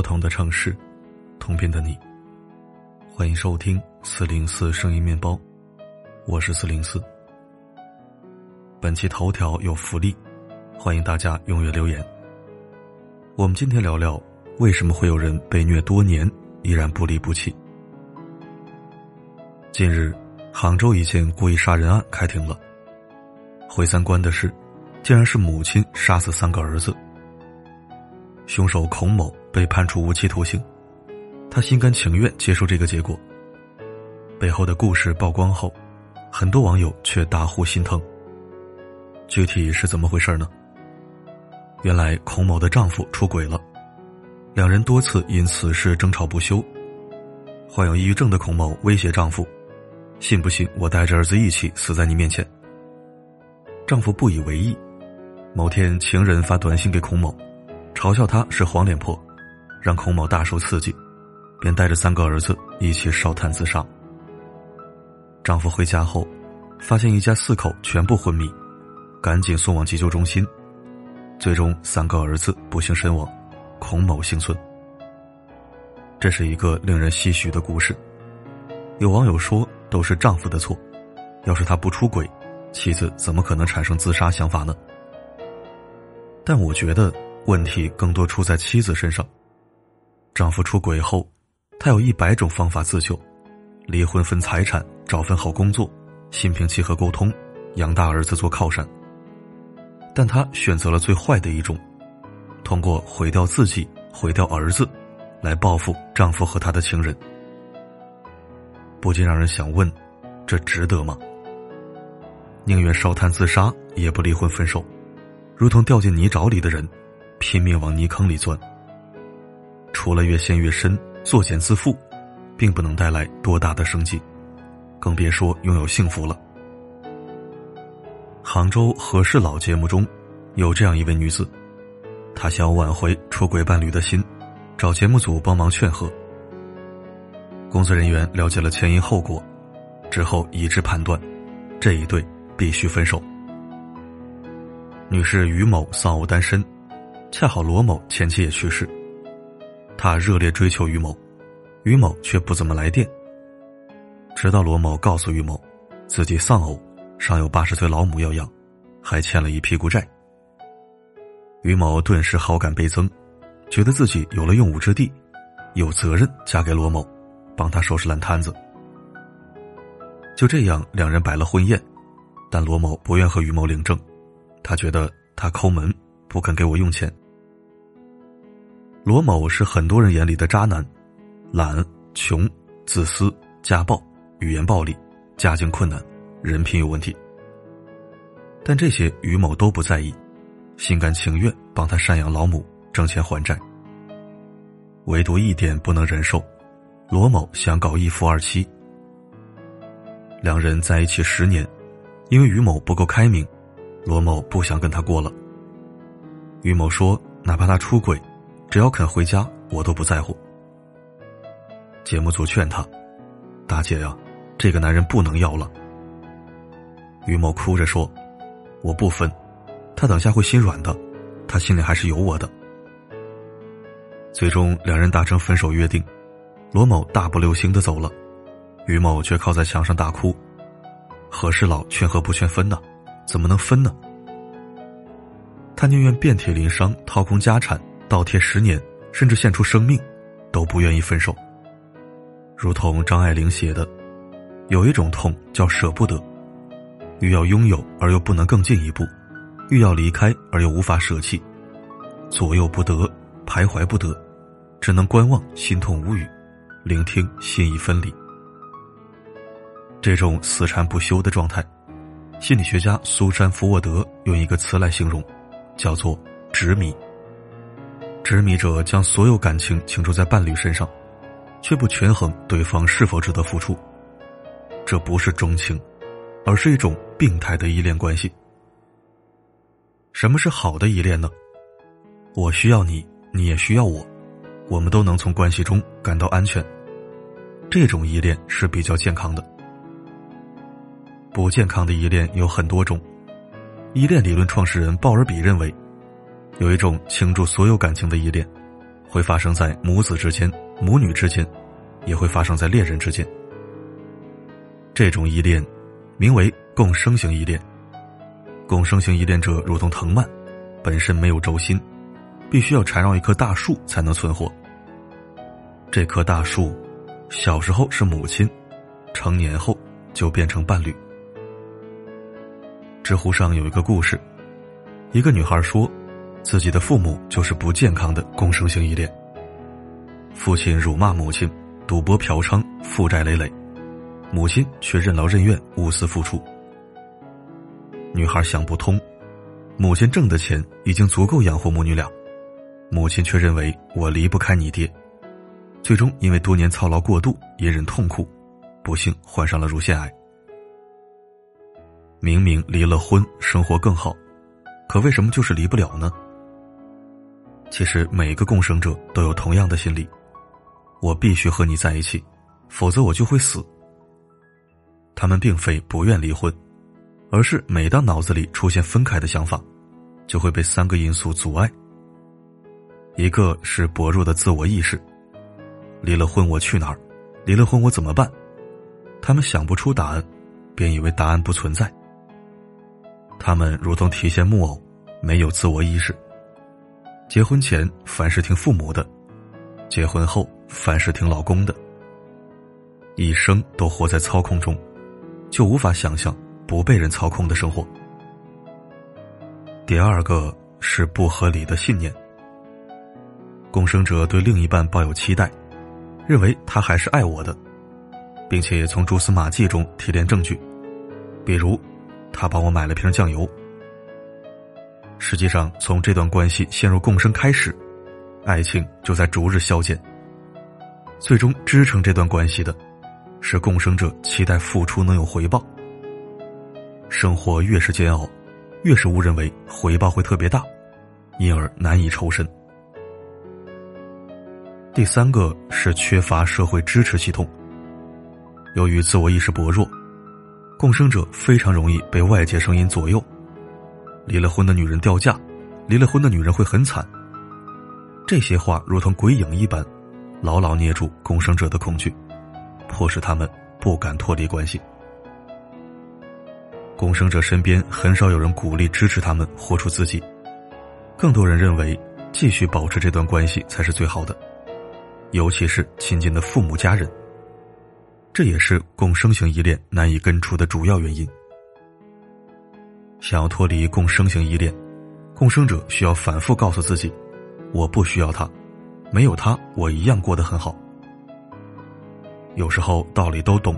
不同的城市，同频的你。欢迎收听四零四声音面包，我是四零四。本期头条有福利，欢迎大家踊跃留言。我们今天聊聊为什么会有人被虐多年依然不离不弃。近日，杭州一件故意杀人案开庭了。毁三观的是，竟然是母亲杀死三个儿子。凶手孔某被判处无期徒刑，他心甘情愿接受这个结果。背后的故事曝光后，很多网友却大呼心疼。具体是怎么回事呢？原来孔某的丈夫出轨了，两人多次因此事争吵不休。患有抑郁症的孔某威胁丈夫：“信不信我带着儿子一起死在你面前？”丈夫不以为意。某天，情人发短信给孔某。嘲笑他是黄脸婆，让孔某大受刺激，便带着三个儿子一起烧炭自杀。丈夫回家后，发现一家四口全部昏迷，赶紧送往急救中心，最终三个儿子不幸身亡，孔某幸存。这是一个令人唏嘘的故事。有网友说，都是丈夫的错，要是他不出轨，妻子怎么可能产生自杀想法呢？但我觉得。问题更多出在妻子身上。丈夫出轨后，她有一百种方法自救：离婚分财产、找份好工作、心平气和沟通、养大儿子做靠山。但她选择了最坏的一种，通过毁掉自己、毁掉儿子，来报复丈夫和他的情人。不禁让人想问：这值得吗？宁愿烧炭自杀，也不离婚分手，如同掉进泥沼里的人。拼命往泥坑里钻，除了越陷越深、作茧自缚，并不能带来多大的生机，更别说拥有幸福了。杭州和事佬节目中，有这样一位女子，她想要挽回出轨伴侣的心，找节目组帮忙劝和。工作人员了解了前因后果，之后一致判断，这一对必须分手。女士于某丧偶单身。恰好罗某前妻也去世，他热烈追求于某，于某却不怎么来电。直到罗某告诉于某，自己丧偶，尚有八十岁老母要养，还欠了一屁股债。于某顿时好感倍增，觉得自己有了用武之地，有责任嫁给罗某，帮他收拾烂摊子。就这样，两人摆了婚宴，但罗某不愿和于某领证，他觉得他抠门，不肯给我用钱。罗某是很多人眼里的渣男，懒、穷、自私、家暴、语言暴力、家境困难、人品有问题。但这些于某都不在意，心甘情愿帮他赡养老母，挣钱还债。唯独一点不能忍受，罗某想搞一夫二妻。两人在一起十年，因为于某不够开明，罗某不想跟他过了。于某说：“哪怕他出轨。”只要肯回家，我都不在乎。节目组劝他：“大姐呀，这个男人不能要了。”于某哭着说：“我不分，他等下会心软的，他心里还是有我的。”最终两人达成分手约定，罗某大步流星的走了，于某却靠在墙上大哭：“和事佬劝和不劝分呢？怎么能分呢？”他宁愿遍体鳞伤，掏空家产。倒贴十年，甚至献出生命，都不愿意分手。如同张爱玲写的：“有一种痛叫舍不得，欲要拥有而又不能更进一步，欲要离开而又无法舍弃，左右不得，徘徊不得，只能观望，心痛无语，聆听心已分离。”这种死缠不休的状态，心理学家苏珊·福沃德用一个词来形容，叫做“执迷”。执迷者将所有感情倾注在伴侣身上，却不权衡对方是否值得付出。这不是钟情，而是一种病态的依恋关系。什么是好的依恋呢？我需要你，你也需要我，我们都能从关系中感到安全。这种依恋是比较健康的。不健康的依恋有很多种。依恋理论创始人鲍尔比认为。有一种倾注所有感情的依恋，会发生在母子之间、母女之间，也会发生在恋人之间。这种依恋，名为共生型依恋。共生型依恋者如同藤蔓，本身没有轴心，必须要缠绕一棵大树才能存活。这棵大树，小时候是母亲，成年后就变成伴侣。知乎上有一个故事，一个女孩说，自己的父母就是不健康的共生性依恋。父亲辱骂母亲，赌博嫖娼，负债累累，母亲却任劳任怨，无私付出。女孩想不通，母亲挣的钱已经足够养活母女俩，母亲却认为我离不开你爹，最终因为多年操劳过度，隐忍痛苦，不幸患上了乳腺癌。明明离了婚，生活更好，可为什么就是离不了呢？其实每个共生者都有同样的心理，我必须和你在一起，否则我就会死。他们并非不愿离婚。而是每当脑子里出现分开的想法，就会被三个因素阻碍。一个是薄弱的自我意识，离了婚我去哪儿？离了婚我怎么办？他们想不出答案，便以为答案不存在。他们如同提线木偶，没有自我意识。结婚前凡事听父母的，结婚后凡事听老公的，一生都活在操控中，就无法想象。不被人操控的生活。第二个是不合理的信念。共生者对另一半抱有期待，认为他还是爱我的，并且从蛛丝马迹中提炼证据，比如他帮我买了瓶酱油。实际上，从这段关系陷入共生开始，爱情就在逐日消减。最终支撑这段关系的，是共生者期待付出能有回报。生活越是煎熬，越是误认为回报会特别大，因而难以抽身。第三个是缺乏社会支持系统。由于自我意识薄弱，共生者非常容易被外界声音左右。离了婚的女人掉价，离了婚的女人会很惨。这些话如同鬼影一般，牢牢捏住共生者的恐惧，迫使他们不敢脱离关系。共生者身边很少有人鼓励支持他们活出自己，更多人认为继续保持这段关系才是最好的，尤其是亲近的父母家人。这也是共生型依恋难以根除的主要原因。想要脱离共生型依恋，共生者需要反复告诉自己：“我不需要他，没有他我一样过得很好。”有时候道理都懂，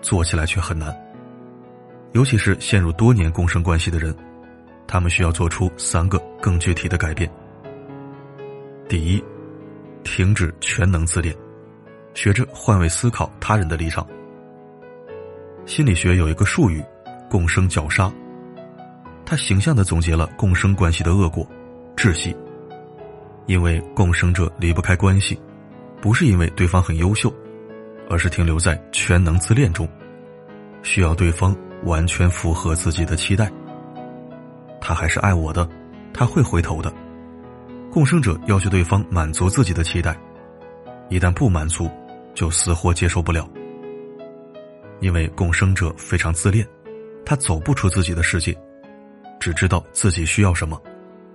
做起来却很难。尤其是陷入多年共生关系的人，他们需要做出三个更具体的改变。第一，停止全能自恋，学着换位思考他人的立场。心理学有一个术语“共生绞杀”，它形象的总结了共生关系的恶果——窒息。因为共生者离不开关系，不是因为对方很优秀，而是停留在全能自恋中，需要对方。完全符合自己的期待，他还是爱我的，他会回头的。共生者要求对方满足自己的期待，一旦不满足，就死活接受不了。因为共生者非常自恋，他走不出自己的世界，只知道自己需要什么，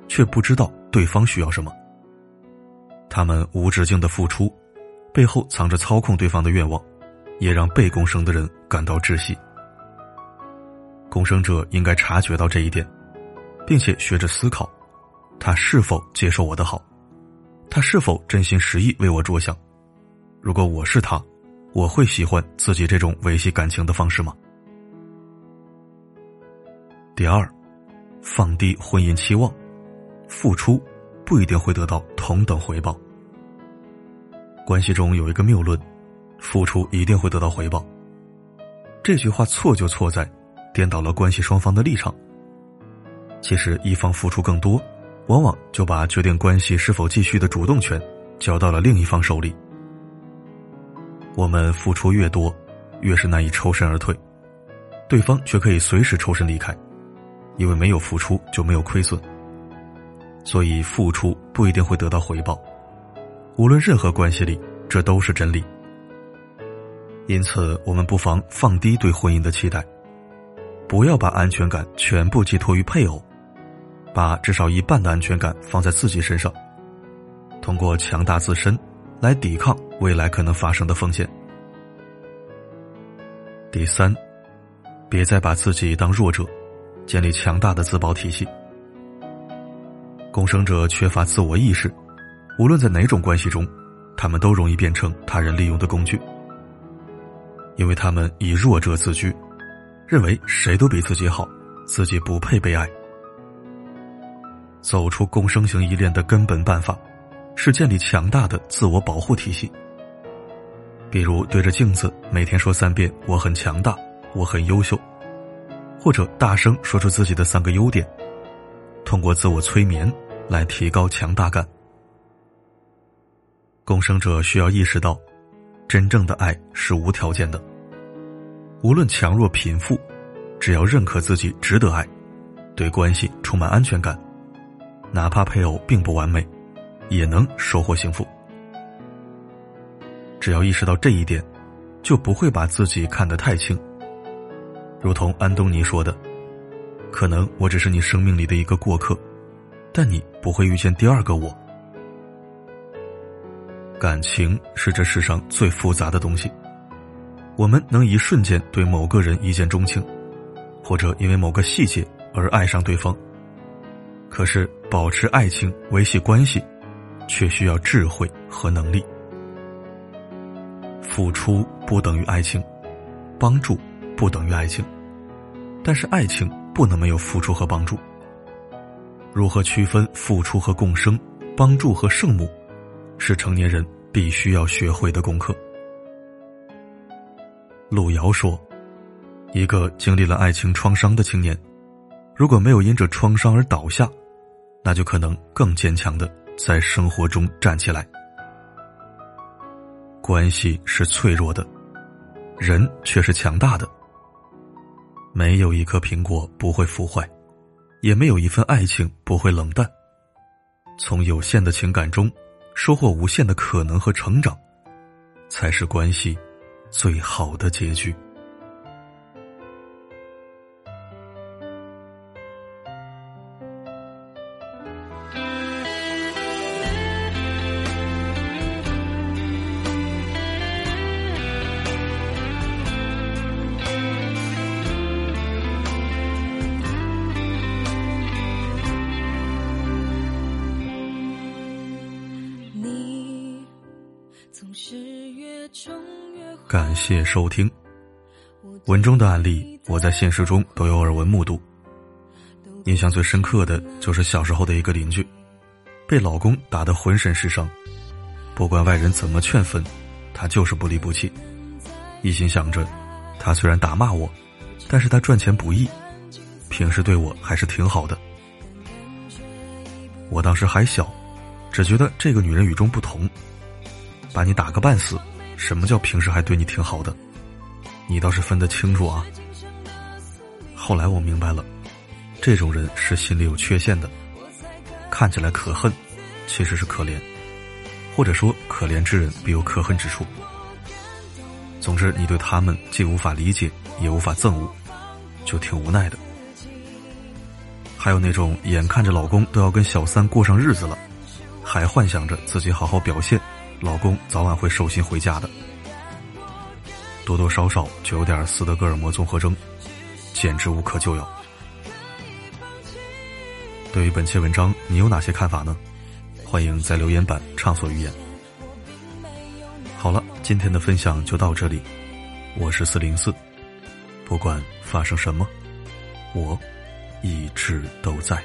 却不知道对方需要什么。他们无止境的付出，背后藏着操控对方的愿望，也让被共生的人感到窒息。共生者应该察觉到这一点，并且学着思考：他是否接受我的好？他是否真心实意为我着想？如果我是他，我会喜欢自己这种维系感情的方式吗？第二，放低婚姻期望，付出不一定会得到同等回报。关系中有一个谬论：付出一定会得到回报。这句话错就错在。颠倒了关系双方的立场。其实，一方付出更多，往往就把决定关系是否继续的主动权交到了另一方手里。我们付出越多，越是难以抽身而退，对方却可以随时抽身离开，因为没有付出就没有亏损。所以，付出不一定会得到回报，无论任何关系里，这都是真理。因此，我们不妨放低对婚姻的期待，不要把安全感全部寄托于配偶，把至少一半的安全感放在自己身上，通过强大自身来抵抗未来可能发生的风险。第三，别再把自己当弱者，建立强大的自保体系。共生者缺乏自我意识，无论在哪种关系中，他们都容易变成他人利用的工具。因为他们以弱者自居，认为谁都比自己好，自己不配被爱。走出共生型依恋的根本办法，是建立强大的自我保护体系。比如对着镜子每天说三遍“我很强大，我很优秀”，或者大声说出自己的三个优点，通过自我催眠来提高强大感。共生者需要意识到。真正的爱是无条件的，无论强弱贫富，只要认可自己值得爱，对关系充满安全感，哪怕配偶并不完美，也能收获幸福。只要意识到这一点，就不会把自己看得太轻。如同安东尼说的：“可能我只是你生命里的一个过客，但你不会遇见第二个我。”感情是这世上最复杂的东西。我们能一瞬间对某个人一见钟情，或者因为某个细节而爱上对方。可是，保持爱情、维系关系，却需要智慧和能力。付出不等于爱情，帮助不等于爱情，但是爱情不能没有付出和帮助。如何区分付出和共生，帮助和圣母？是成年人必须要学会的功课。路遥说：“一个经历了爱情创伤的青年，如果没有因着创伤而倒下，那就可能更坚强的在生活中站起来。关系是脆弱的，人却是强大的。没有一颗苹果不会腐坏，也没有一份爱情不会冷淡。从有限的情感中。”收获无限的可能和成长，才是关系最好的结局。感谢收听。文中的案例，我在现实中都有耳闻目睹。印象最深刻的就是小时候的一个邻居，被老公打得浑身是伤，不管外人怎么劝分，他就是不离不弃，一心想着，他虽然打骂我，但是他赚钱不易，平时对我还是挺好的。我当时还小，只觉得这个女人与众不同，把你打个半死。什么叫平时还对你挺好的？你倒是分得清楚啊！后来我明白了，这种人是心里有缺陷的，看起来可恨，其实是可怜，或者说可怜之人必有可恨之处。总之，你对他们既无法理解，也无法憎恶，就挺无奈的。还有那种眼看着老公都要跟小三过上日子了，还幻想着自己好好表现。老公早晚会收心回家的，多多少少就有点斯德哥尔摩综合征，简直无可救药。对于本期文章，你有哪些看法呢？欢迎在留言板畅所欲言。好了，今天的分享就到这里，我是四零四，不管发生什么，我一直都在。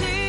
magic.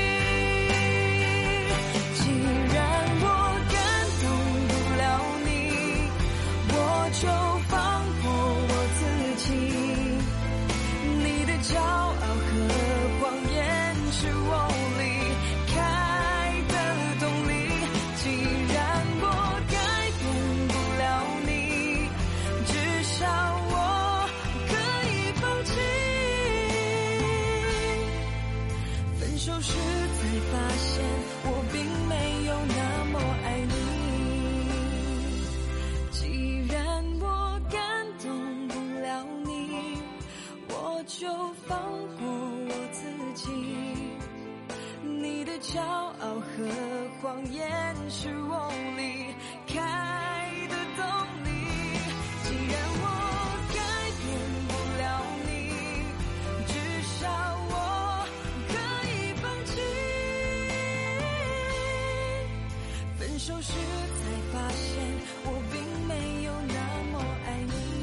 分手时才发现我并没有那么爱你。